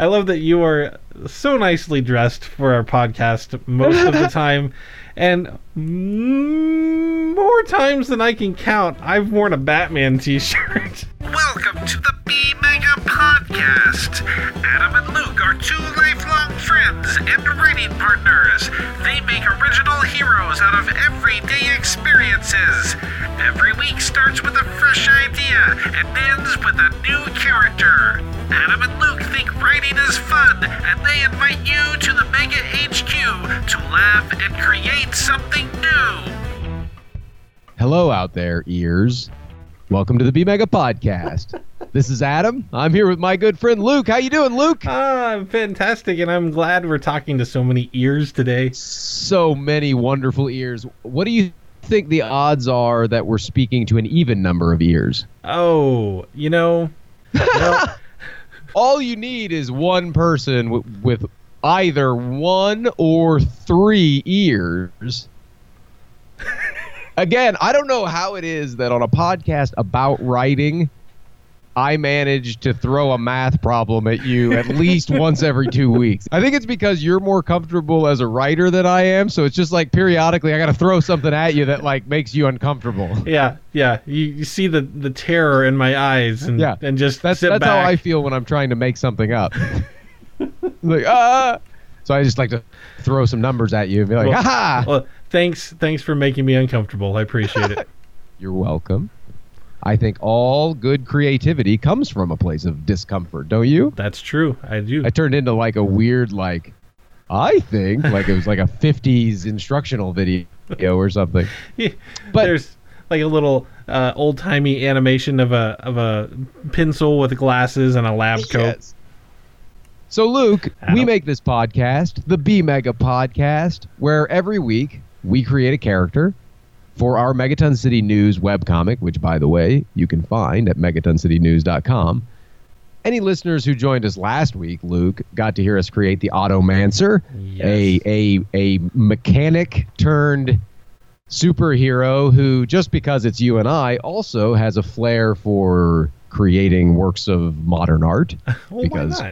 I love that you are so nicely dressed for our podcast most of the time, and more times than I can count, I've worn a Batman T-shirt. Welcome to the B Mega Podcast. Adam and Luke are two lifelong friends and writing partners. They make original heroes out of everyday experiences. Every week starts with a fresh idea and ends with a new character. Adam and Luke think writing is fun, and they invite you to the Mega HQ to laugh and create something new. Hello out there, ears. Welcome to the B Mega Podcast. this is Adam. I'm here with my good friend Luke. How you doing, Luke? Ah, I'm fantastic, and I'm glad we're talking to so many ears today. So many wonderful ears. What do you think the odds are that we're speaking to an even number of ears? Oh, you know, well, All you need is one person w- with either one or three ears. Again, I don't know how it is that on a podcast about writing, I manage to throw a math problem at you at least once every two weeks. I think it's because you're more comfortable as a writer than I am, so it's just like periodically I got to throw something at you that like makes you uncomfortable. yeah, yeah. You, you see the the terror in my eyes, and Yeah, and just That's that's back. how I feel when I'm trying to make something up. like ah, so I just like to throw some numbers at you and be like, Well- ha Well, thanks, thanks for making me uncomfortable. I appreciate it. You're welcome. I think all good creativity comes from a place of discomfort, don't you? That's true. I do. I turned into like a weird like I think like it was like a 50s instructional video or something. Yeah, but- There's like a little uh, old timey animation of a of a pencil with glasses and a lab coat. So Luke, we make this podcast, the B Mega Podcast, where every week we create a character for our Megaton City News webcomic, which by the way, you can find at megatoncitynews.com. Any listeners who joined us last week, Luke, got to hear us create the Automancer, Yes. a a a mechanic turned superhero who just because it's you and I also has a flair for creating works of modern art. Well, because-?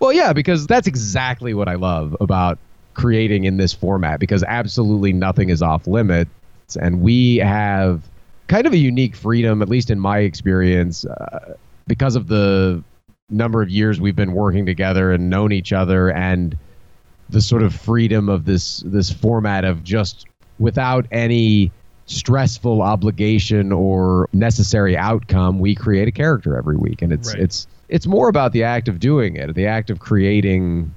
Well, yeah, because that's exactly what I love about creating in this format because absolutely nothing is off limits. And we have kind of a unique freedom, at least in my experience, uh, because of the number of years we've been working together and known each other and the sort of freedom of this this format of just without any stressful obligation or necessary outcome we create a character every week and it's Right. it's it's more about the act of doing it the act of creating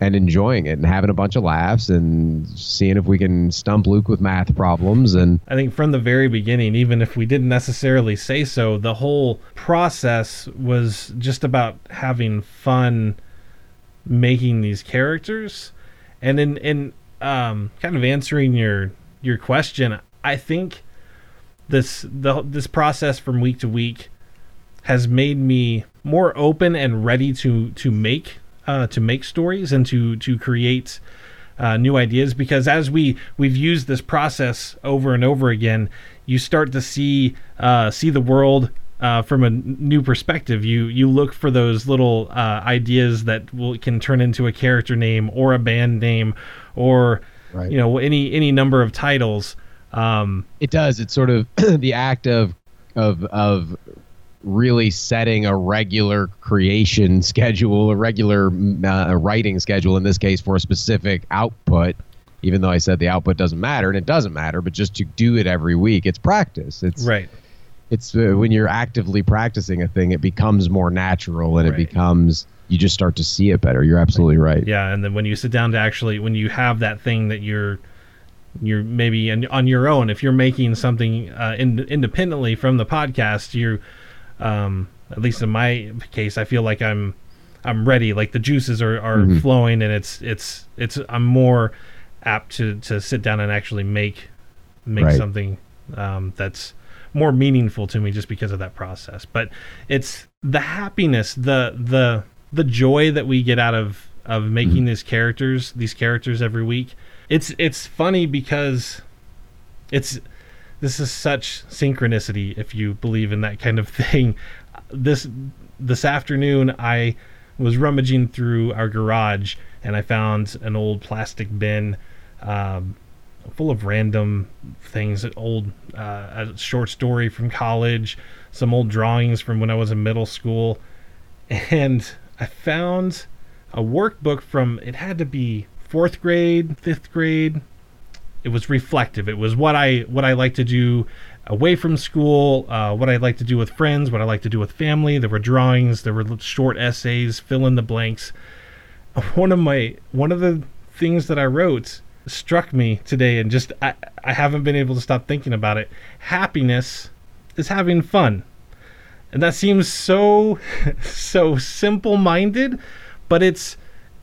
and enjoying it and having a bunch of laughs and seeing if we can stump Luke with math problems and I think from the very beginning, even if we didn't necessarily say so, the whole process was just about having fun making these characters. And in in um, kind of answering your your question, I think this the this process from week to week has made me more open and ready to to make uh, to make stories and to to create uh, new ideas because as we we've used this process over and over again, you start to see uh, see the world uh, from a new perspective. You you look for those little uh, ideas that will can turn into a character name or a band name or Right. you know any any number of titles. Um, It does. It's sort of the act of of of really setting a regular creation schedule, a regular uh, writing schedule in this case for a specific output. Even though I said the output doesn't matter, and it doesn't matter, but just to do it every week, it's practice. It's right. It's uh, when you're actively practicing a thing, it becomes more natural, and Right. it becomes you just start to see it better. You're absolutely right. Yeah, and then when you sit down to actually when you have that thing that you're you're maybe on, on your own if you're making something uh, in, independently from the podcast you um, at least in my case I feel like I'm I'm ready like the juices are, are Mhm. flowing and it's it's it's I'm more apt to to sit down and actually make make Right. something um, that's more meaningful to me just because of that process but it's the happiness the the the joy that we get out of of making these characters these characters every week it's it's funny because it's this is such synchronicity if you believe in that kind of thing. This this afternoon i was rummaging through our garage and I found an old plastic bin um, full of random things, old uh, a short story from college, some old drawings from when I was in middle school, and I found a workbook from it had to be fourth grade, fifth grade. It was reflective. It was what I what I like to do away from school, uh, what I like to do with friends, what I like to do with family. There were drawings, there were short essays, fill in the blanks. One of my one of the things that I wrote struck me today, and just I, I haven't been able to stop thinking about it. Happiness is having fun, and that seems so so simple minded, but it's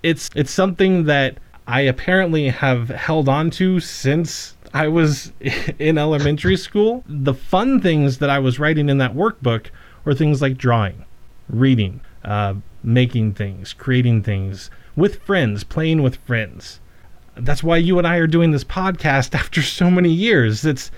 it's it's something that I apparently have held on to since I was in elementary school. The fun things that I was writing in that workbook were things like drawing, reading, uh, making things, creating things with friends, playing with friends. That's why you and I are doing this podcast after so many years. It's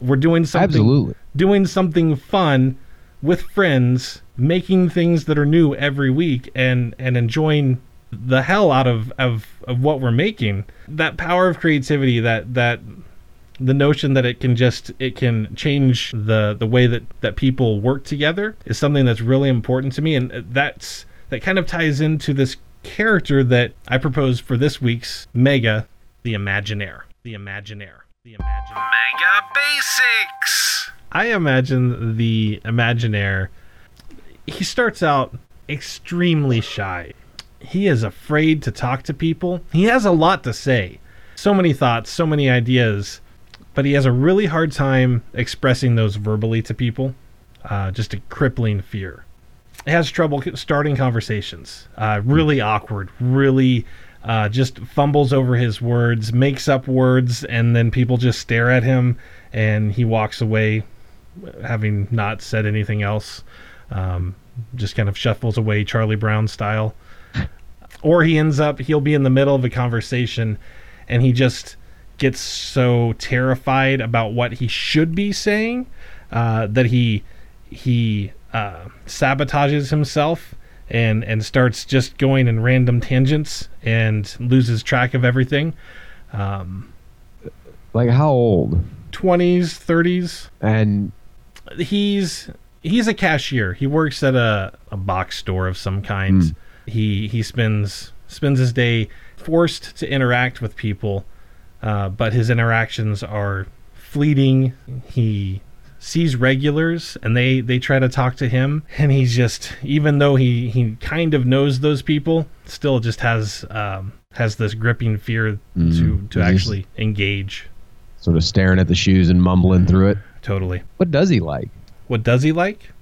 we're doing something Absolutely. doing something fun with friends, making things that are new every week and and enjoying the hell out of, of, of what we're making. That power of creativity, that that the notion that it can just it can change the the way that that people work together is something that's really important to me. And that's that kind of ties into this character that I propose for this week's mega the imaginaire the imaginaire the imaginaire Mega Basics. I imagine the imaginaire he starts out extremely shy he is afraid to talk to people he has a lot to say so many thoughts so many ideas but he has a really hard time expressing those verbally to people. Uh, just a crippling fear. He has trouble starting conversations. Uh, really awkward. Really uh, just fumbles over his words, makes up words, and then people just stare at him, and he walks away, having not said anything else. Um, just kind of shuffles away, Charlie Brown style. Or he ends up, he'll be in the middle of a conversation, and he just gets so terrified about what he should be saying uh, that he he uh, sabotages himself and and starts just going in random tangents and loses track of everything. Um, Like how old? 20s, 30s. And He's he's a cashier. He works at a, a box store of some kind. Mm. He he spends spends his day forced to interact with people uh, but his interactions are fleeting. He sees regulars and they they try to talk to him and he's just even though he he kind of knows those people still just has um has this gripping fear to Mhm. to He's- actually engage sort of staring at the shoes and mumbling through it. totally What does he like? what does he like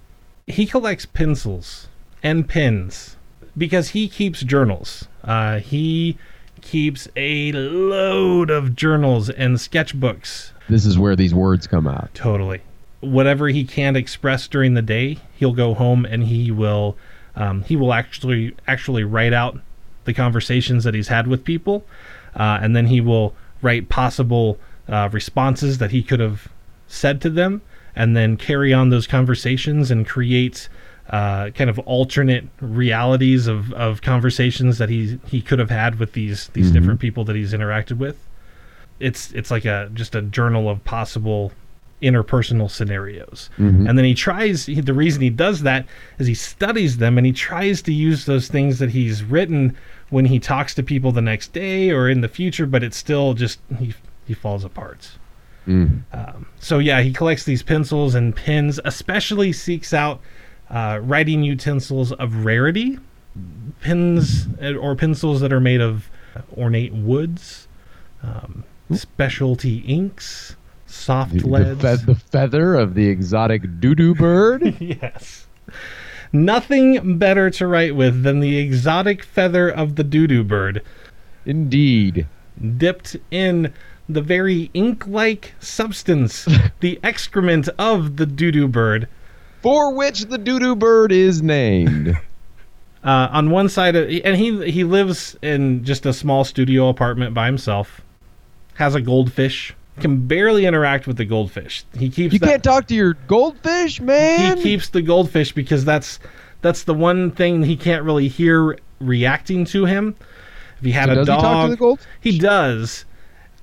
he collects pencils and pens because he keeps journals uh he keeps a load of journals and sketchbooks This is where these words come out. Totally. Whatever he can't express during the day, he'll go home and he will um, he will actually actually write out the conversations that he's had with people, uh, and then he will write possible uh, responses that he could have said to them, and then carry on those conversations and create uh, kind of alternate realities of, of conversations that he he could have had with these these Mhm. different people that he's interacted with it's it's like a just a journal of possible interpersonal scenarios Mhm. and then he tries he, the reason he does that is he studies them and he tries to use those things that he's written when he talks to people the next day or in the future but it's still just he he falls apart Mm. um, so yeah he collects these pencils and pens especially seeks out uh, writing utensils of rarity pens uh, or pencils that are made of ornate woods um, specialty inks soft The, the, leads fe- the feather of the exotic doo-doo bird. yes. Nothing better to write with than the exotic feather of the doo-doo bird, Indeed. dipped in the very ink-like substance, the excrement of the doo-doo bird. For which the doo-doo bird is named. Uh, on one side, of, and he he lives in just a small studio apartment by himself. Has a goldfish. Can barely interact with the goldfish. He keeps You that, can't talk to your goldfish, man. he keeps the goldfish because that's that's the one thing he can't really hear reacting to him. If he had So a he dog, talk to the gold? he does.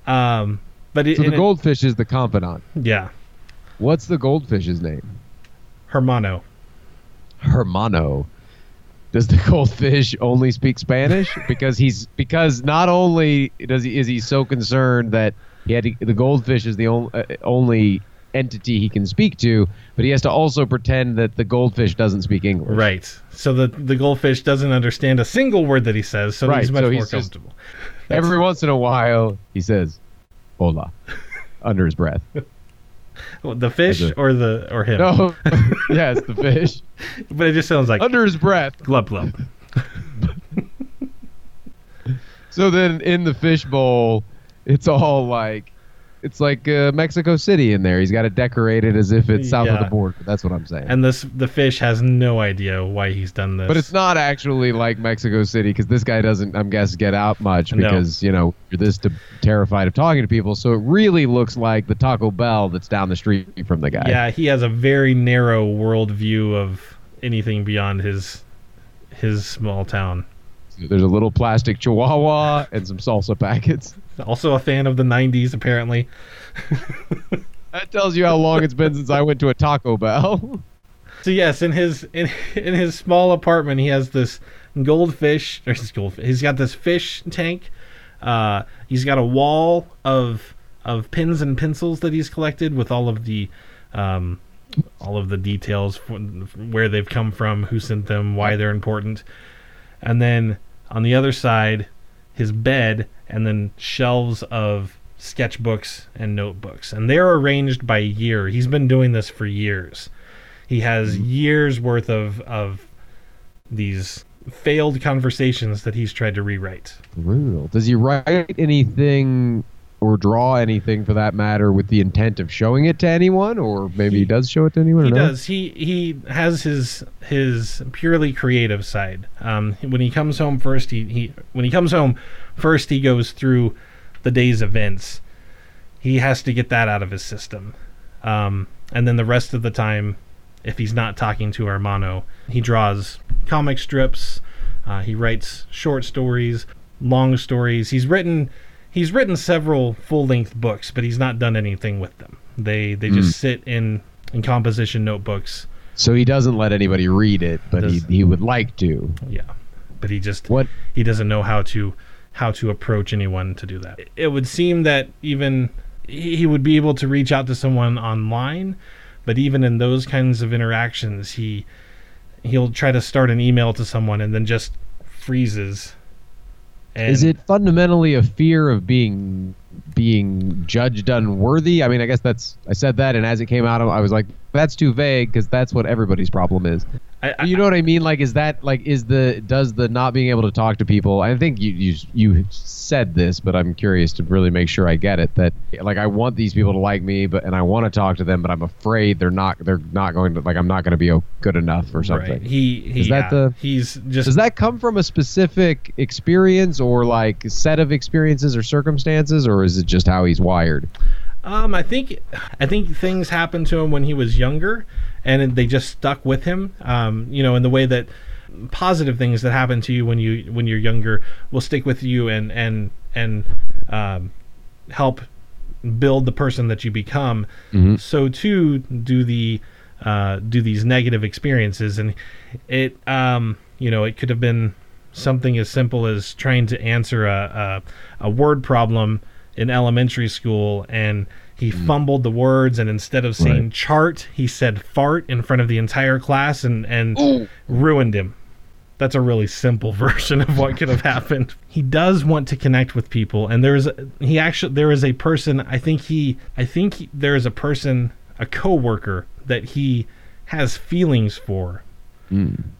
Um, but it, So the goldfish is the confidant. yeah, What's the goldfish's name? Hermano. Hermano. Does the goldfish only speak Spanish? Because he's because not only does he is he so concerned that he had to, the goldfish is the only uh, only entity he can speak to, but he has to also pretend that the goldfish doesn't speak English. Right. So the the goldfish doesn't understand a single word that he says, so Right, he's much so more he's just- comfortable. Every once in a while, he says, "Hola," under his breath. Well, the fish or the or him. No, yes, the fish But it just sounds like under his breath. glub glub. So then in the fish bowl, it's all like, it's like uh, Mexico City in there. He's got to decorate it decorated as if it's south of the border. That's what I'm saying. And this the fish has no idea why he's done this. but it's not actually like Mexico City because this guy doesn't, I'm guess, get out much No. because you know you're this t- terrified of talking to people. So it really looks like the Taco Bell that's down the street from the guy. Yeah, he has a very narrow worldview of anything beyond his his small town. There's a little plastic Chihuahua and some salsa packets. Also a fan of the '90s, apparently. That tells you how long it's been since I went to a Taco Bell. So yes, in his in, in his small apartment, he has this goldfish. Or his goldfish. He's got this fish tank. Uh, he's got a wall of of pins and pencils that he's collected with all of the um, all of the details where they've come from, who sent them, why they're important, and then on the other side, his bed, and then shelves of sketchbooks and notebooks, and they're arranged by year. He's been doing this for years. He has hmm. years worth of of these failed conversations that he's tried to rewrite. Brutal. Does he write anything or draw anything for that matter with the intent of showing it to anyone, or maybe he, He- does show it to anyone? He or no? does. He he has his his purely creative side. Um, when he comes home first, he, he when he comes home first, he goes through the day's events. He has to get that out of his system, um, and then the rest of the time, if he's not talking to Hermano, he draws comic strips. Uh, he writes short stories, long stories. He's written he's written several full length books, but he's not done anything with them. They they just hmm. sit in in composition notebooks. So he doesn't let anybody read it, but he, he would like to. Yeah, but he just What? he doesn't know how to how to approach anyone to do that. It would seem that even he he would be able to reach out to someone online, but even in those kinds of interactions, he he'll try to start an email to someone and then just freezes. And Is it fundamentally a fear of being being judged unworthy? I mean, I guess that's I said that, and as it came out, I was like, that's too vague because that's what everybody's problem is. I, I, You know what I mean? Like, is that like is the does the not being able to talk to people? I think you you you said this, but I'm curious to really make sure I get it. That like I want these people to like me, but and I want to talk to them, but I'm afraid they're not they're not going to like I'm not going to be good enough or something. Right. He, he Is that yeah, the- he's just Does that come from a specific experience or like set of experiences or circumstances, or is it just how he's wired? Um, I think I think things happened to him when he was younger, and they just stuck with him. Um, you know, in the way that positive things that happen to you when you when you're younger will stick with you and and and um, help build the person that you become. So too do the uh, do these negative experiences, and it um, you know it could have been something as simple as trying to answer a a, a word problem in elementary school and he fumbled the words and instead of saying Right. chart he said fart in front of the entire class and and ruined him. That's a really simple version of what could have happened. He does want to connect with people and there's he actually there is a person i think he i think he, there is a person a coworker that he has feelings for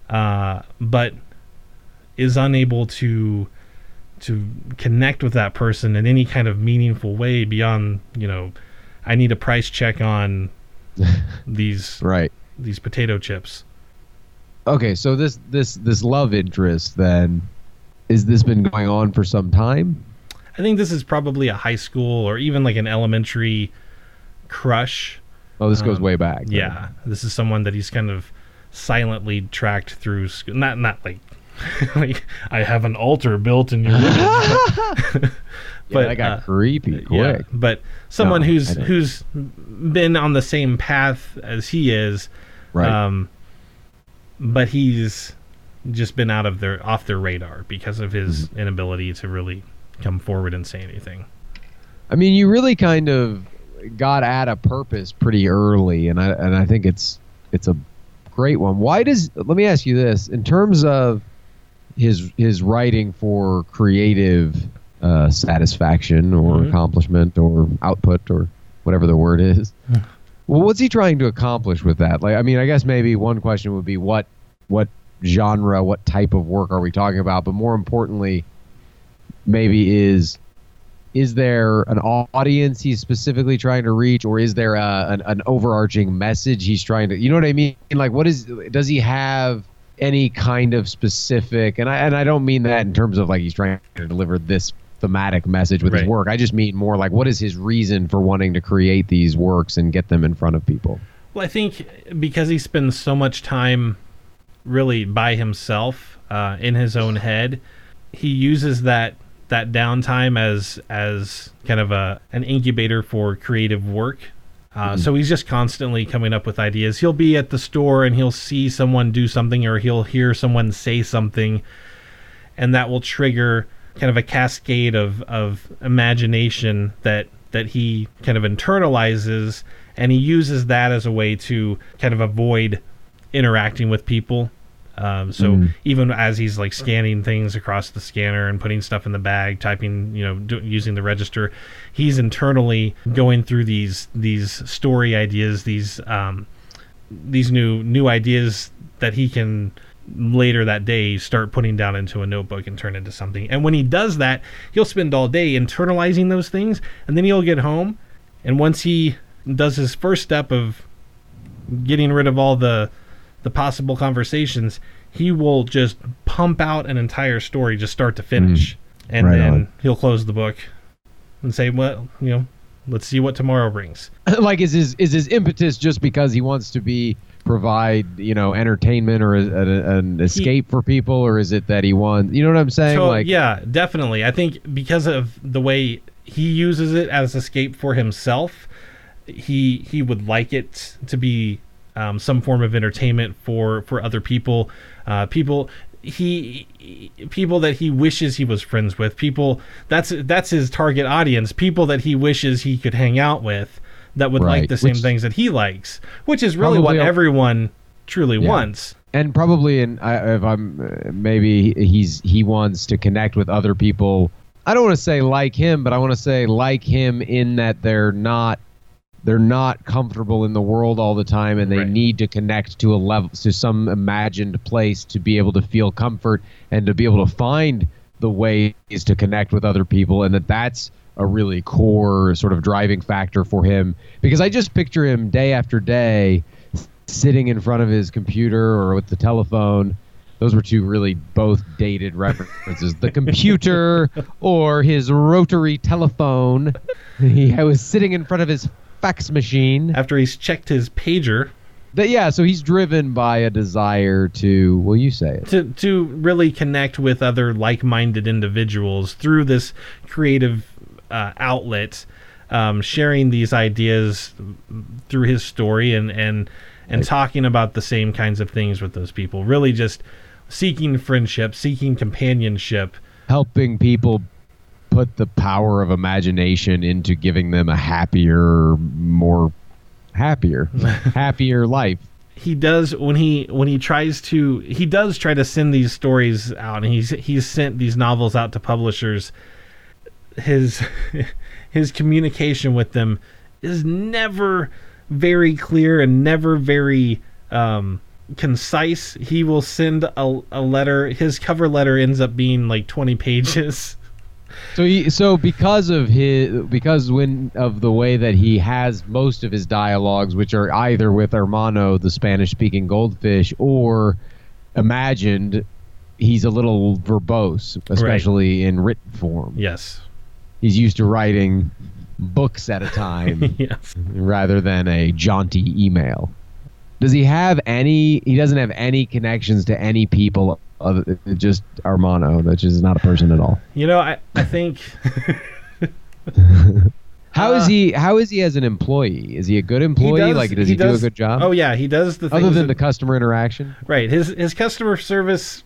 uh, but is unable to to connect with that person in any kind of meaningful way beyond you know i need a price check on these Right. these potato chips Okay, so this this this love interest then is this been going on for some time? i think this is probably a high school or even like an elementary crush Oh, this goes Um, way back. yeah this is someone that he's kind of silently tracked through school not not like like I have an altar built in your room. But that got uh, creepy quick. Yeah, but someone No, who's who's been on the same path as he is, Right. um, but he's just been out of their off their radar because of his Mm-hmm. inability to really come forward and say anything. I mean, you really kind of got at a purpose pretty early, and I and I think it's it's a great one. Why does? Let me ask you this: in terms of his his writing for creative uh, satisfaction or Mhm. accomplishment or output or whatever the word is, well, what's he trying to accomplish with that? Like, I mean, I guess maybe one question would be what what genre, what type of work are we talking about? But more importantly, maybe is is there an audience he's specifically trying to reach or is there a, an, an overarching message he's trying to you know what i mean like what is does he have any kind of specific and i and i don't mean that in terms of like he's trying to deliver this thematic message with his work. I just mean more like what is his reason for wanting to create these works and get them in front of people? Well, I think because he spends so much time really by himself uh, in his own head, he uses that that downtime as as kind of a an incubator for creative work. Uh, So he's just constantly coming up with ideas. He'll be at the store and he'll see someone do something, or he'll hear someone say something, and that will trigger kind of a cascade of of imagination that that he kind of internalizes and he uses that as a way to kind of avoid interacting with people um, so Mm. even as he's like scanning things across the scanner and putting stuff in the bag typing you know do, using the register he's internally going through these these story ideas these um, these new new ideas that he can later that day start putting down into a notebook and turn into something. And when he does that, he'll spend all day internalizing those things and then he'll get home and once he does his first step of getting rid of all the the possible conversations, he will just pump out an entire story just start to finish. Hmm. And Right then on. he'll close the book and say, "Well, you know, let's see what tomorrow brings." like is his is his impetus just because he wants to be provide you know entertainment or a, a- an escape for people or is it that he wants you know what i'm saying So like yeah, definitely. I think because of the way he uses it as escape for himself, he he would like it to be um, some form of entertainment for for other people. Uh, people he people that he wishes he was friends with. People that's that's his target audience. People that he wishes he could hang out with that would like the same which- things that he likes, which is really what everyone truly Yeah. wants. and probably in if i'm uh, maybe he's he wants to connect with other people i don't want to say like him but i want to say like him in that they're not they're not comfortable in the world all the time and they Right. need to connect to a level to some imagined place to be able to feel comfort and to be able to find the ways to connect with other people and that that's a really core sort of driving factor for him. Because i just picture him day after day sitting in front of his computer or with the telephone. Those were two really both dated references. The computer or his rotary telephone. He was sitting in front of his fax machine After he's checked his pager, that yeah so he's driven by a desire to well you say it to to really connect with other like-minded individuals through this creative uh, outlet, um, sharing these ideas through his story and and and talking about the same kinds of things with those people. Really, just seeking friendship, seeking companionship. helping people put the power of imagination into giving them a happier more happier happier life. He does when he when he tries to he does try to send these stories out and he's he's sent these novels out to publishers. His his communication with them is never very clear and never very um concise. He will send a, a letter his cover letter ends up being like 20 pages So he, so because of his because when of the way that he has most of his dialogues, which are either with Hermano, the Spanish-speaking goldfish, or imagined, he's a little verbose, especially in written form. yes He's used to writing books at a time yes rather than a jaunty email. Does he have any? He doesn't have any connections to any people other, just Hermano, which is not a person at all. You know, I I think How is Uh, he? How is he as an employee? Is he a good he employee? like, does he, do a good job? Oh yeah, he does the things Other than that- the customer interaction, Right. His his customer service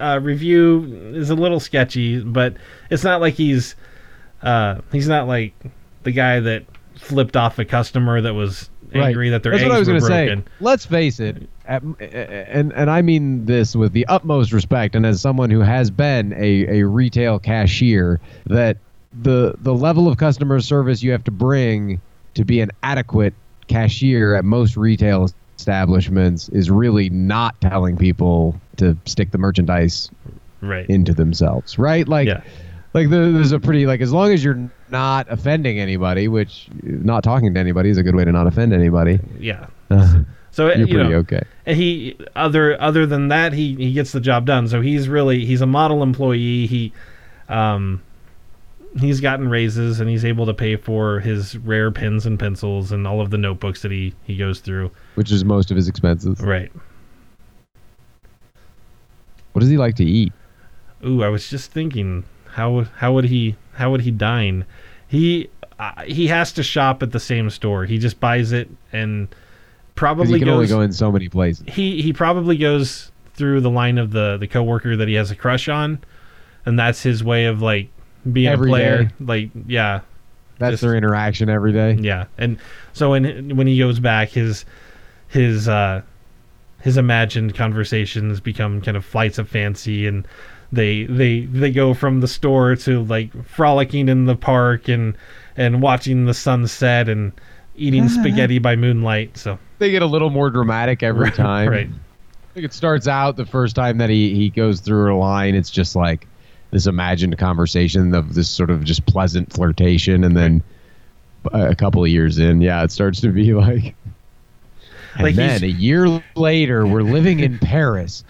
uh, review is a little sketchy, but it's not like he's uh, he's not like the guy that flipped off a customer that was angry that their That's eggs what I was were broken. say. Let's face it, at, and and I mean this with the utmost respect, and as someone who has been a, a retail cashier, that the the level of customer service you have to bring to be an adequate cashier at most retail establishments is really not telling people to stick the merchandise Right. into themselves, right? Like, Yeah. like the, there's a pretty like as long as you're not offending anybody, which not talking to anybody is a good way to not offend anybody. Yeah. Uh, So you're you pretty know, okay. and he other other than that, he he gets the job done. So he's really he's a model employee. He um he's gotten raises and he's able to pay for his rare pens and pencils and all of the notebooks that he he goes through. Which is most of his expenses. Right. What does he like to eat? Ooh, I was just thinking how how would he how would he dine? He uh, he has to shop at the same store. He just buys it and probably he can only go in so many places. he he probably goes through the line of the the coworker that he has a crush on, and that's his way of like being Every a player. day. Like yeah, That's Just- their interaction every day. yeah. And so when when he goes back, his his uh his imagined conversations become kind of flights of fancy and they they they go from the store to like frolicking in the park and and watching the sunset and eating uh-huh. spaghetti by moonlight so They get a little more dramatic every time. right I think it starts out the first time that he, he goes through a line, it's just like this imagined conversation of this sort of just pleasant flirtation, and then a couple of years in, yeah, it starts to be like. And Like then a year later, we're living in Paris.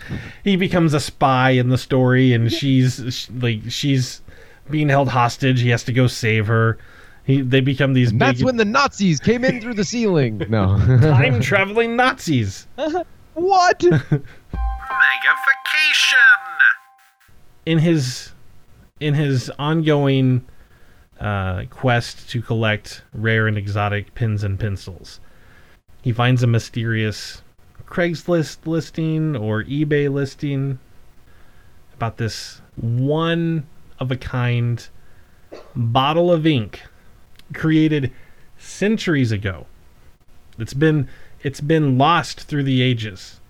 he becomes a spy in the story and she's like she's being held hostage he has to go save her he they become these big that's when the Nazis came in through the ceiling. No. time traveling nazis what? Megafication! in his in his ongoing uh, quest to collect rare and exotic pins and pencils, he finds a mysterious Craigslist listing or eBay listing about this one of a kind bottle of ink created centuries ago. It's been it's been lost through the ages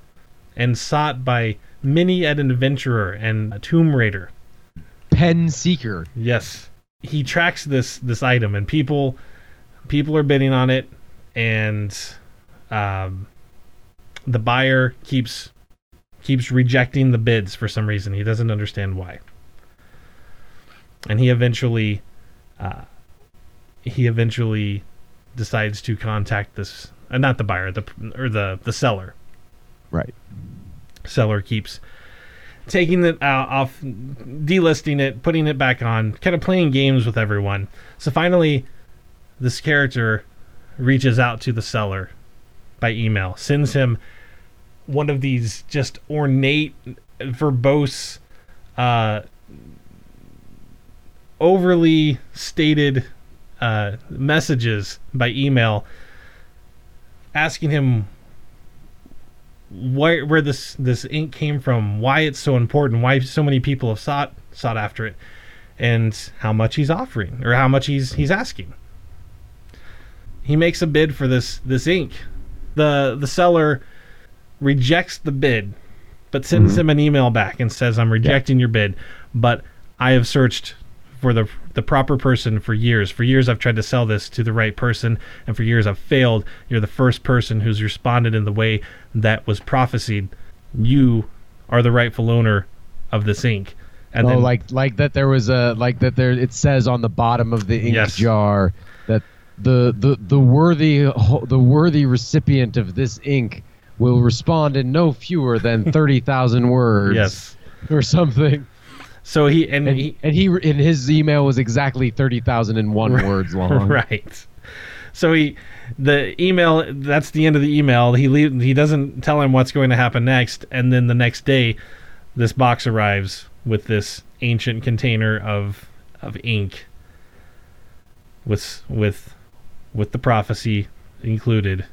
and sought by many an adventurer and a tomb raider. Pen Seeker. Yes, he tracks this this item, and people people are bidding on it, and um, the buyer keeps keeps rejecting the bids for some reason. He doesn't understand why, and he eventually uh, he eventually decides to contact this uh, not the buyer the or the the seller Right. seller keeps taking it out off delisting it putting it back on kind of playing games with everyone so finally this character reaches out to the seller by email sends him one of these just ornate verbose uh overly stated uh messages by email asking him where where this this ink came from, why it's so important, why so many people have sought sought after it, and how much he's offering or how much he's he's asking. He makes a bid for this this ink. The the seller rejects the bid, but sends mm-hmm. him an email back and says, "I'm rejecting your bid, but I have searched for the the proper person for years. For years I've tried to sell this to the right person, and for years I've failed. You're the first person who's responded in the way that was prophesied. You are the rightful owner of this ink." And oh, then, like like that there was a like that there it says on the bottom of the ink Yes. jar that the the the worthy the worthy recipient of this ink will respond in no fewer than 30,000 words yes. or something. So he and, And he and he and his email was exactly 30,001 words long. right. So he, the email. That's the end of the email. He leave. He doesn't tell him what's going to happen next, and then the next day, this box arrives with this ancient container of of ink with with with the prophecy included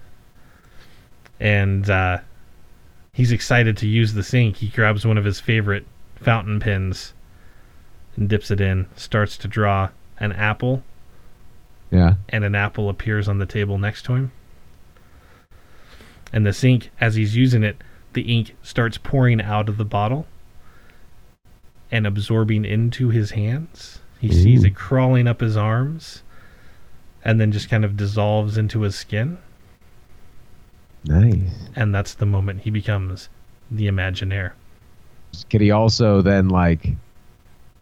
and uh, he's excited to use the ink he grabs one of his favorite fountain pens and dips it in starts to draw an apple Yeah. and an apple appears on the table next to him. And the ink, as he's using it, the ink starts pouring out of the bottle and absorbing into his hands. He sees it crawling up his arms and then just kind of dissolves into his skin. Nice. And that's the moment he becomes the Imagineer. Could he also then like,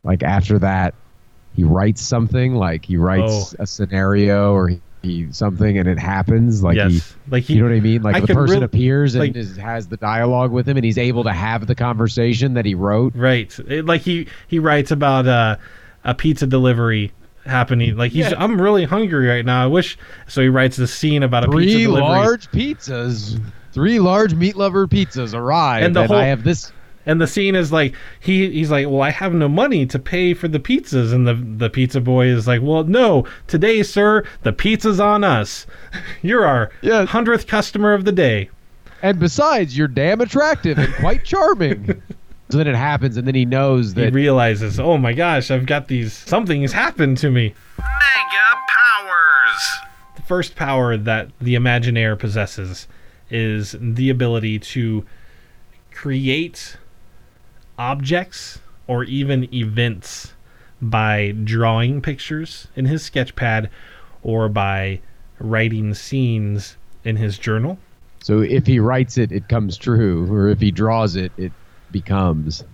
like after that, he writes something like he writes a scenario or he, he something and it happens like yes. he. like he, You know what I mean? Like I the person real- appears and like- is, has the dialogue with him, and he's able to have the conversation that he wrote. Right. It- like he he writes about uh, a pizza delivery happening. Like he's Yeah. I'm really hungry right now. I wish so he writes this scene about a pizza Three delivery. large pizzas, three large meat lover pizzas arrive, And and, the whole- I have this. And the scene is like he he's like, "Well, I have no money to pay for the pizzas." And the the pizza boy is like, "Well, no, today, sir, the pizza's on us. You're our Yes. 100th customer of the day." And besides, you're damn attractive and quite charming. so then it happens, and then he knows that He realizes, "Oh my gosh, I've got these something has happened to me." Mega powers. The first power that the Imagineer possesses is the ability to create objects or even events by drawing pictures in his sketch pad or by writing scenes in his journal. so if he writes it, it comes true, or if he draws it, it becomes.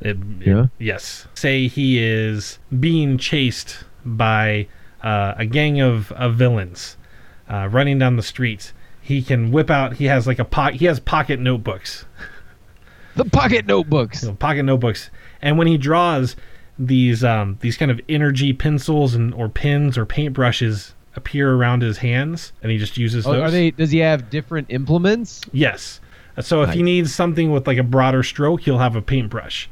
It, it- Yeah? yes. Say he is being chased by uh, a gang of, of villains uh, running down the street. He can whip out. He has like a po- He has pocket notebooks. The pocket notebooks. you know, pocket notebooks. And when he draws these um, these kind of energy pencils and or pens or paintbrushes appear around his hands, and he just uses Oh, those. are they? Does he have different implements? Yes. So if he needs something with like a broader stroke, he'll have a paintbrush.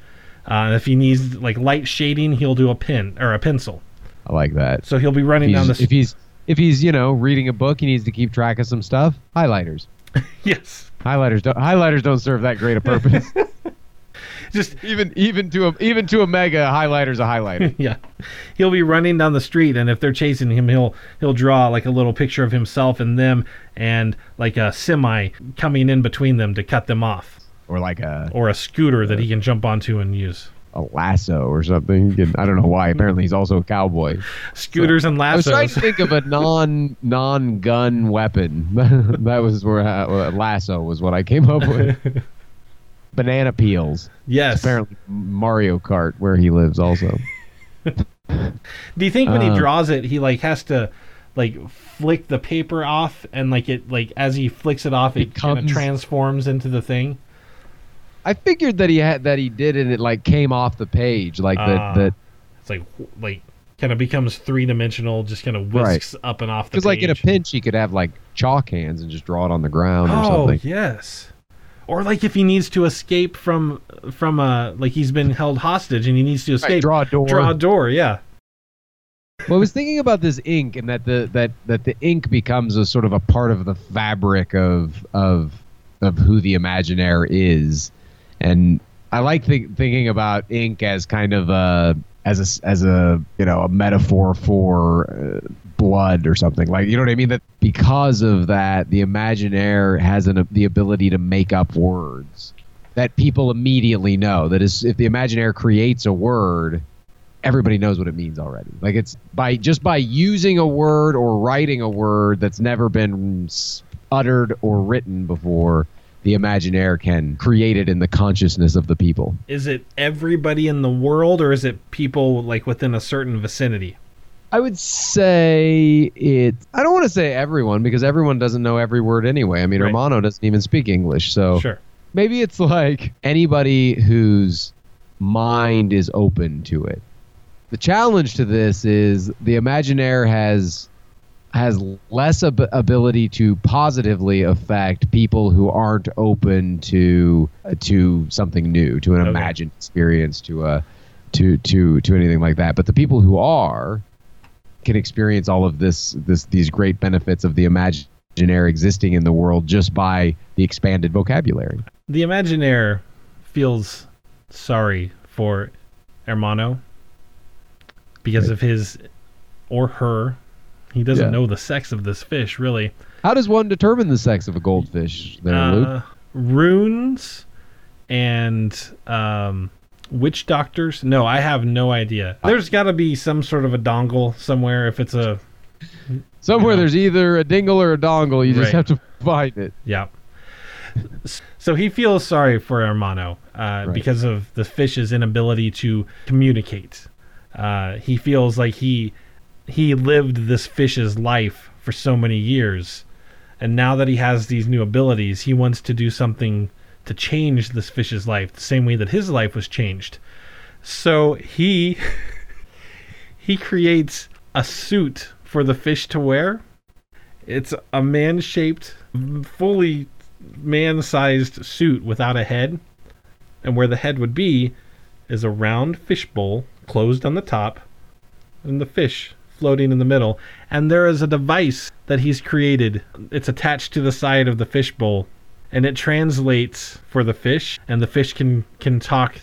Uh, if he needs like light shading, he'll do a pen or a pencil. I like that. So he'll be running down the. if he's if he's you know reading a book, he needs to keep track of some stuff. Highlighters. yes. Highlighters don't highlighters don't serve that great a purpose. Just even even to a even to a mega highlighter's a highlighter. yeah, he'll be running down the street, and if they're chasing him, he'll he'll draw like a little picture of himself and them, and like a semi coming in between them to cut them off, or like a, or a scooter that he can jump onto and use. a lasso or something. Can- I don't know why. Apparently, he's also a cowboy. Scooters and I was trying lassos. to think of a non non gun weapon. that was where uh, lasso was what I came up with. Banana peels. yes. Apparently, Mario Kart where he lives also. Do you think when he Uh, draws it, he like has to like flick the paper off, and like it like as he flicks it off, it, It kind of transforms into the thing? I figured that he had that he did and it like came off the page like that that It's like like kind of becomes three dimensional, just kind of Right. whisks up and off the because like in a pinch he could have like chalk hands and just draw it on the ground or Oh something. yes. Or like if he needs to escape from from a like he's been held hostage and he needs to escape, draw a door. Draw a door, yeah. Well, I was thinking about this ink and that the that that the ink becomes a sort of a part of the fabric of of of who the Imaginaire is, and I like think, thinking about ink as kind of a as a as a you know a metaphor for uh, blood or something like you know what I mean that because of that the Imaginaire has an, the ability to make up words that people immediately know that is if the Imaginaire creates a word everybody knows what it means already. Like it's by just by using a word or writing a word that's never been uttered or written before, the Imaginaire can create it in the consciousness of the people. Is it everybody in the world or is it people like within a certain vicinity? I would say it. I don't want to say everyone because everyone doesn't know every word anyway. I mean, Right. Hermano doesn't even speak English, so Sure. maybe it's like anybody whose mind is open to it. The challenge to this is the Imaginaire has has less ab- ability to positively affect people who aren't open to uh, to something new, to an Okay. imagined experience, to a to to to anything like that. But the people who are can experience all of this this these great benefits of the imaginaire existing in the world just by the expanded vocabulary. The Imaginaire feels sorry for Hermano because Right. of his or her. He doesn't Yeah. know the sex of this fish, really. How does one determine the sex of a goldfish? There, Luke. Uh, runes and um, witch doctors. No, I have no idea. There's got to be some sort of a dongle somewhere. If it's a Somewhere yeah. there's either a dingle or a dongle. You just Right. have to find it. yeah. So he feels sorry for Hermano uh, Right. because of the fish's inability to communicate. Uh, he feels like he he lived this fish's life for so many years, and now that he has these new abilities, he wants to do something to change this fish's life the same way that his life was changed. So he he creates a suit for the fish to wear. It's a man-shaped, fully man-sized suit without a head, and where the head would be is a round fish bowl closed on the top, and the fish floating in the middle. And there is a device that he's created. It's attached to the side of the fish bowl, and it translates for the fish, and the fish can can talk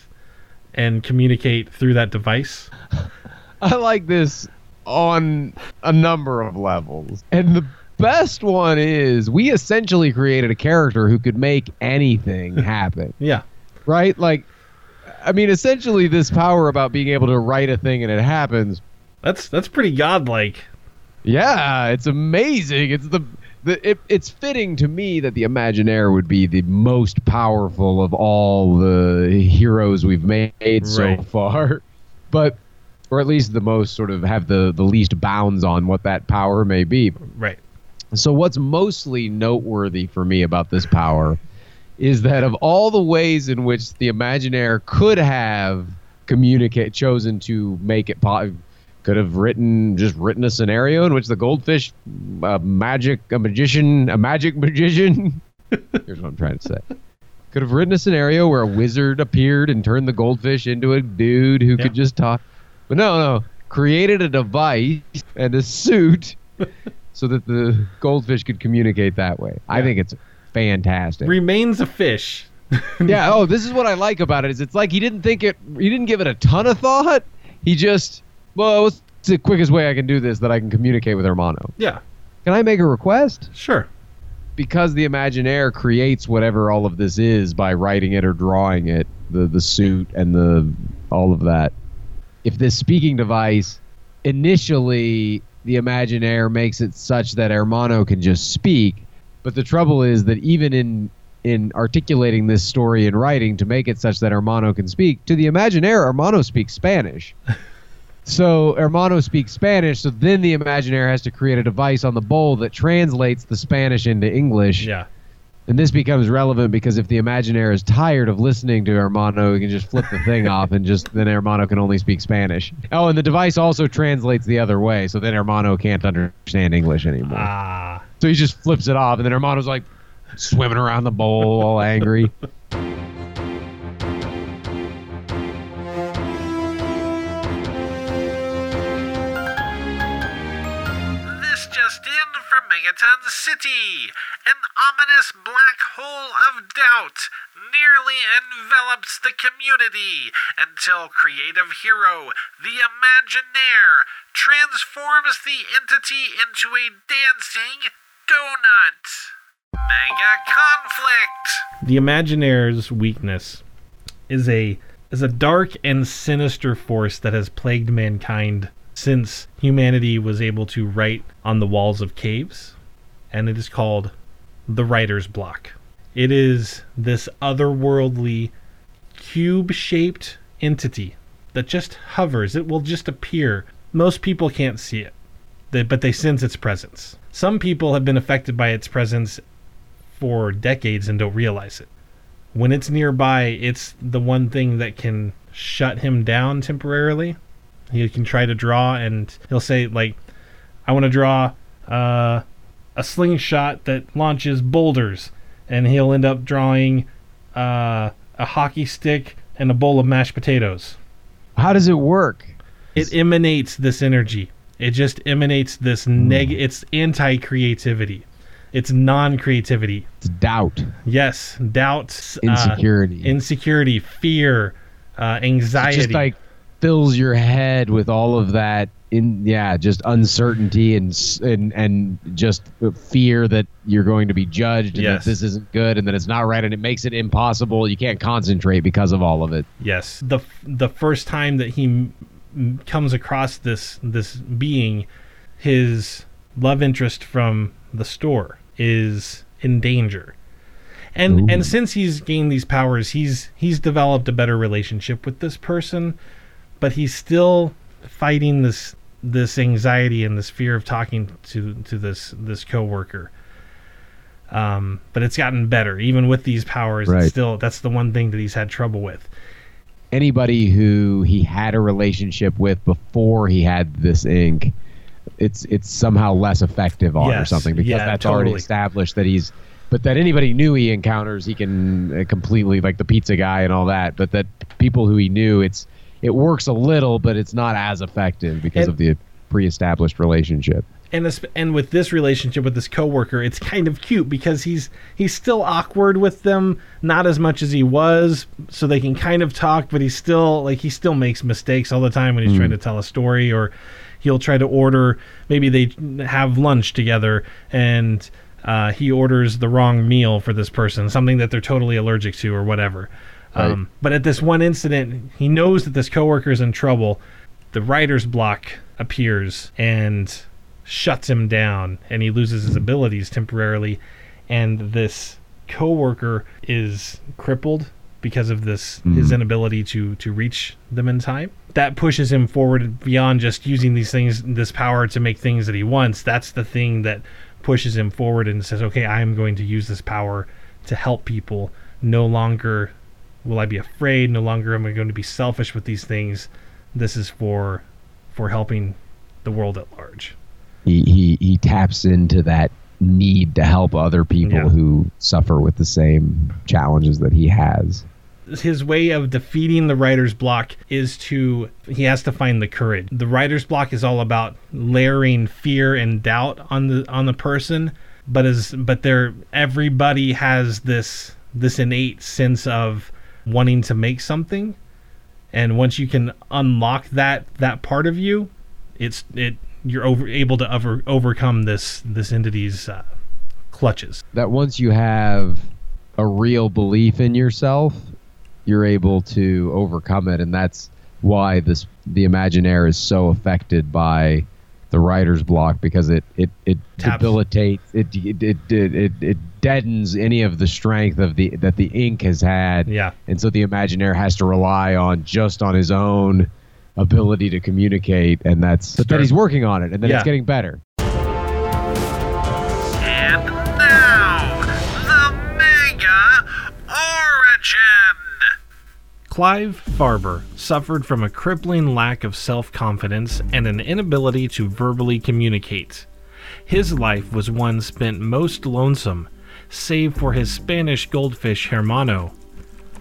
and communicate through that device. I like this on a number of levels. And the best one is we essentially created a character who could make anything happen, Yeah. right? Like, I mean, essentially, this power about being able to write a thing and it happens. That's that's pretty godlike. Yeah, it's amazing. It's the. The, it, it's fitting to me that the Imaginaire would be the most powerful of all the heroes we've made so far, but or at least the most sort of have the the least bounds on what that power may be. Right. So what's mostly noteworthy for me about this power is that of all the ways in which the Imaginaire could have communicate chosen to make it po- could have written just written a scenario in which the goldfish a magic a magician a magic magician here's what I'm trying to say could have written a scenario where a wizard appeared and turned the goldfish into a dude who Yeah. could just talk but no no created a device and a suit so that the goldfish could communicate that way. I think it's fantastic. Remains a fish. yeah. Oh, this is what I like about it. Is it's like he didn't think it. He didn't give it a ton of thought. He just well, what's the quickest way I can do this that I can communicate with Hermano? Yeah. Can I make a request? Sure. Because the Imaginaire creates whatever all of this is by writing it or drawing it, the the suit and the all of that. If this speaking device initially the Imaginaire makes it such that Hermano can just speak, but the trouble is that even in in articulating this story in writing to make it such that Hermano can speak, to the Imaginaire, Hermano speaks Spanish. So Hermano speaks Spanish, so then the Imaginaire has to create a device on the bowl that translates the Spanish into English. Yeah. And this becomes relevant because if the Imaginaire is tired of listening to Hermano, he can just flip the thing off and just then Hermano can only speak Spanish. Oh, and the device also translates the other way, so then Hermano can't understand English anymore. Ah. So he just flips it off, and then Hermano's like swimming around the bowl, all angry. Megaton City. An ominous black hole of doubt nearly envelops the community until creative hero, the Imaginaire, transforms the entity into a dancing donut. Mega conflict. The Imaginaire's weakness is a is a dark and sinister force that has plagued mankind since humanity was able to write on the walls of caves, and it is called the writer's block. It is this otherworldly cube-shaped entity that just hovers. It will just appear. Most people can't see it, but they sense its presence. Some people have been affected by its presence for decades and don't realize it. When it's nearby, it's the one thing that can shut him down temporarily. He can try to draw and he'll say like I want to draw uh, a slingshot that launches boulders, and he'll end up drawing uh, a hockey stick and a bowl of mashed potatoes. How does it work? It emanates this energy. It just emanates this neg. It's anti-creativity. It's non-creativity. It's doubt, Yes, doubt, uh, insecurity. insecurity, fear, uh, it anxiety. just like fills your head with all of that in yeah just uncertainty and and and just fear that you're going to be judged and Yes. that this isn't good and that it's not right and it makes it impossible you can't concentrate because of all of it Yes, the the first time that he m- comes across this this being, his love interest from the store is in danger, and Ooh. and since he's gained these powers, he's he's developed a better relationship with this person, but he's still fighting this this anxiety and this fear of talking to to this this coworker. Um, but it's gotten better even with these powers. Right. It's still that's the one thing that he's had trouble with. anybody who he had a relationship with before he had this ink it's it's somehow less effective on or something because Yeah, that's already established that he's but that anybody new he encounters he can uh, completely like the pizza guy and all that but that people who he knew it's it works a little but it's not as effective because And- of the pre-established relationship and this, and with this relationship with this coworker, it's kind of cute because he's he's still awkward with them, not as much as he was, so they can kind of talk, but he's still like he still makes mistakes all the time when he's trying to tell a story or he'll try to order maybe they have lunch together and uh, he orders the wrong meal for this person, something that they're totally allergic to or whatever. Um, but at this one incident, he knows that this coworker is in trouble. The writer's block appears and shuts him down, and he loses his abilities temporarily. And this coworker is crippled because of this his inability to to reach them in time. That pushes him forward beyond just using these things, this power to make things that he wants. That's the thing that pushes him forward and says, "Okay, I am going to use this power to help people. No longer will I be afraid. No longer am I going to be selfish with these things. This is for for helping the world at large." he he, he taps into that need to help other people Yeah. who suffer with the same challenges that he has his way of defeating the writer's block is to he has to find the courage. The writer's block is all about layering fear and doubt on the on the person, but as but there everybody has this this innate sense of wanting to make something. And once you can unlock that that part of you, it's it you're over able to over, overcome this this entity's uh, clutches. that once you have a real belief in yourself, you're able to overcome it, and that's why this the Imaginaire is so affected by the writer's block because it it it Taps. debilitates it it, it it it deadens any of the strength of the that the ink has had, Yeah. and so the Imaginaire has to rely on just on his own ability to communicate, and that's but that he's working on it, and then Yeah. it's getting better. Clive Farber suffered from a crippling lack of self confidence and an inability to verbally communicate. His life was one spent most lonesome, save for his Spanish goldfish Hermano,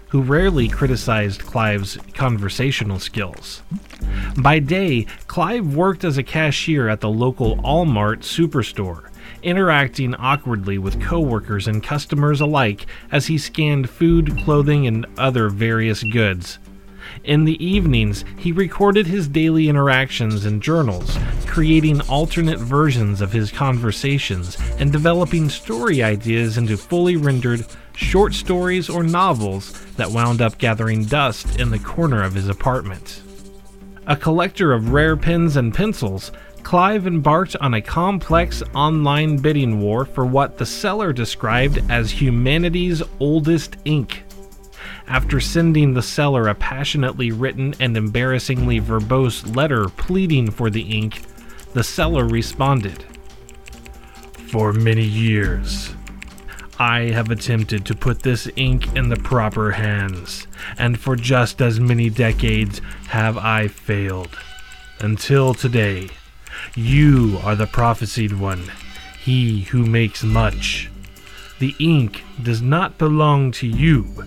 who rarely criticized Clive's conversational skills. By day, Clive worked as a cashier at the local Allmart superstore, interacting awkwardly with coworkers and customers alike as he scanned food, clothing, and other various goods. In the evenings, he recorded his daily interactions in journals, creating alternate versions of his conversations and developing story ideas into fully rendered short stories or novels that wound up gathering dust in the corner of his apartment. A collector of rare pens and pencils, Clive embarked on a complex online bidding war for what the seller described as humanity's oldest ink. After sending the seller a passionately written and embarrassingly verbose letter pleading for the ink, the seller responded For many years, I have attempted to put this ink in the proper hands, and for just as many decades have I failed. Until today, You are the prophesied one, he who makes much. The ink does not belong to you.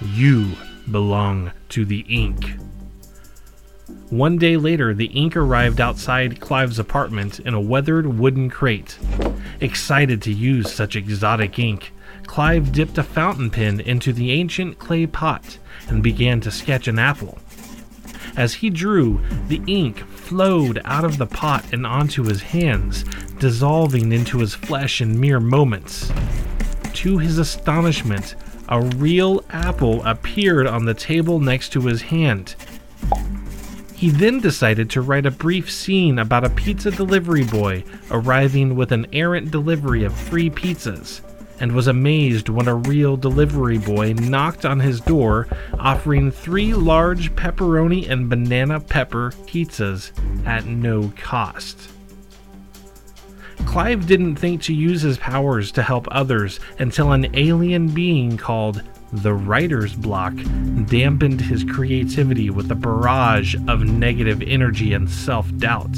You belong to the ink. One day later, the ink arrived outside Clive's apartment in a weathered wooden crate. Excited to use such exotic ink, Clive dipped a fountain pen into the ancient clay pot and began to sketch an apple. As he drew, the ink flowed out of the pot and onto his hands, dissolving into his flesh in mere moments. To his astonishment, a real apple appeared on the table next to his hand. He then decided to write a brief scene about a pizza delivery boy arriving with an errant delivery of free pizzas, and was amazed when a real delivery boy knocked on his door offering three large pepperoni and banana pepper pizzas at no cost. Clive didn't think to use his powers to help others until an alien being called the writer's block dampened his creativity with a barrage of negative energy and self doubt,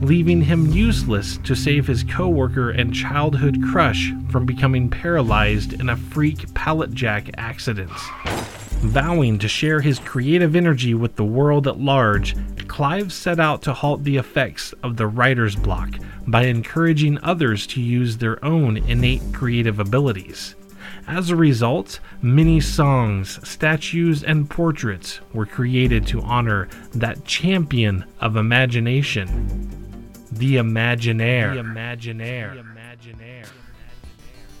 leaving him useless to save his coworker and childhood crush from becoming paralyzed in a freak pallet jack accident. Vowing to share his creative energy with the world at large, Clive set out to halt the effects of the writer's block by encouraging others to use their own innate creative abilities. As a result, many songs, statues, and portraits were created to honor that champion of imagination, the Imaginaire. The Imaginaire.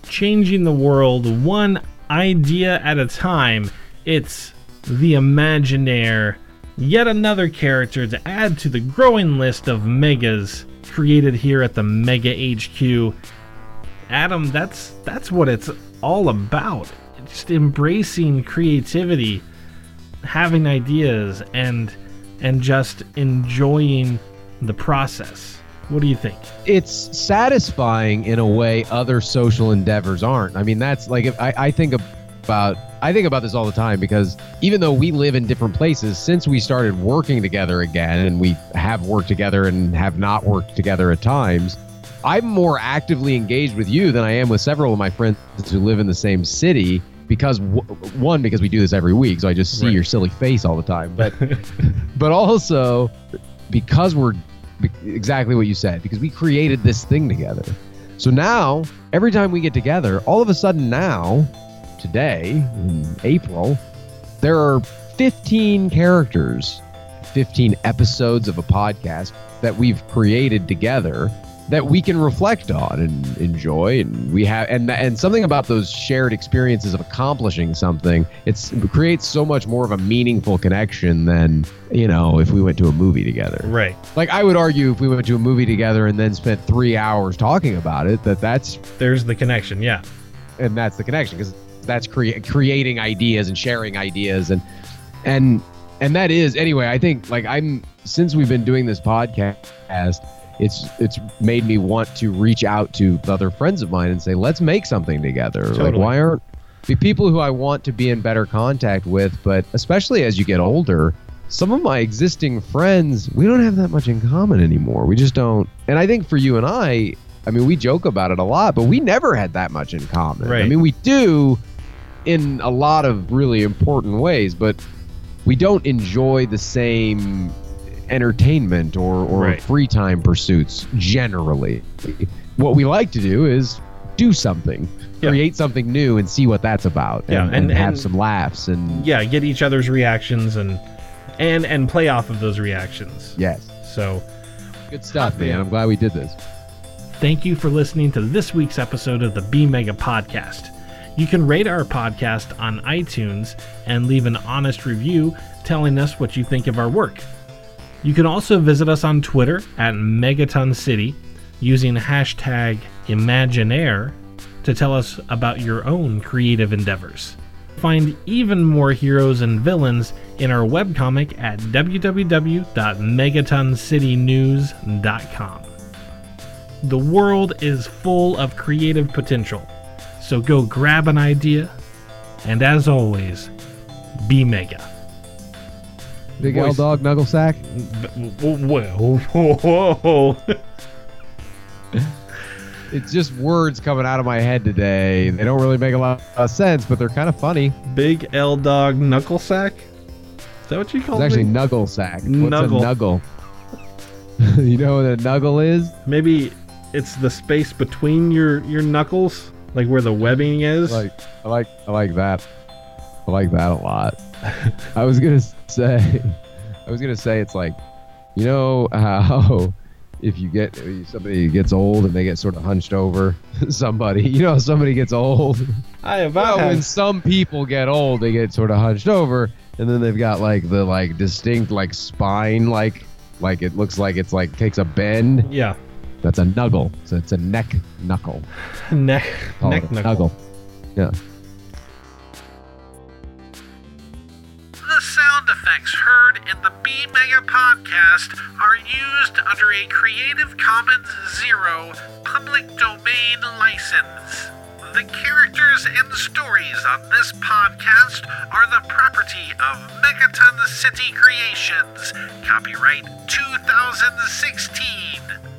Changing the world one idea at a time, it's the Imaginaire. Yet another character to add to the growing list of megas created here at the Mega HQ. Adam, that's that's what it's all about. Just embracing creativity, having ideas and and just enjoying the process. What do you think? It's satisfying in a way other social endeavors aren't. I mean, that's like if I, I think about I think about this all the time because even though we live in different places, since we started working together again, and we have worked together and have not worked together at times, I'm more actively engaged with you than I am with several of my friends who live in the same city because w- one because we do this every week so i just see Right. your silly face all the time but but also because we're exactly what you said because we created this thing together. So now every time we get together all of a sudden now today in april there are 15 characters 15 episodes of a podcast that we've created together that we can reflect on and enjoy and we have and and something about those shared experiences of accomplishing something it's it creates so much more of a meaningful connection than you know if we went to a movie together Right. like i would argue if we went to a movie together and then spent three hours talking about it that that's There's the connection. Yeah. and that's the connection because that's crea- creating ideas and sharing ideas and and and that is anyway i think like i'm since we've been doing this podcast it's it's made me want to reach out to other friends of mine and say let's make something together. Like why aren't be people who i want to be in better contact with but especially as you get older some of my existing friends we don't have that much in common anymore. We just don't and i think for you and i i mean we joke about it a lot but we never had that much in common. Right. i mean we do in a lot of really important ways but we don't enjoy the same entertainment or, or Right. free time pursuits generally what we like to do is do something Yeah. create something new and see what that's about Yeah, and, and- and have and- some laughs and Yeah. Get each other's reactions and and and play off of those reactions. yes So good stuff man i'm glad we did this Thank you for listening to this week's episode of the B Mega Podcast. You can rate our podcast on iTunes and leave an honest review telling us what you think of our work. You can also visit us on Twitter at Megaton City using hashtag Imaginaire to tell us about your own creative endeavors. Find even more heroes and villains in our webcomic at www.megatoncitynews.com. The world is full of creative potential, so go grab an idea, and as always, be mega. Big Voice. L Dog Nuggle Sack. Whoa, whoa. It's just words coming out of my head today. They don't really make a lot of sense, but they're kind of funny. Big L Dog Knuckle Sack? Is that what you call it? It's actually it? Nuggle Sack. What's Nuggle. a Nuggle? you know what a Nuggle is? Maybe it's the space between your, your knuckles, like where the webbing is. like I like I like that. I like that a lot. I was gonna say, I was gonna say it's like, you know how if you get somebody gets old and they get sort of hunched over, somebody, you know, somebody gets old. I have Well, when some people get old, they get sort of hunched over, and then they've got like the like distinct like spine, like like it looks like it's like takes a bend. yeah, That's a nuggle. So it's a neck knuckle. neck neck a knuckle. Yeah. The sound effects heard in the B Mega podcast are used under a Creative Commons Zero public domain license. The characters and stories on this podcast are the property of Megaton City Creations. Copyright 2016.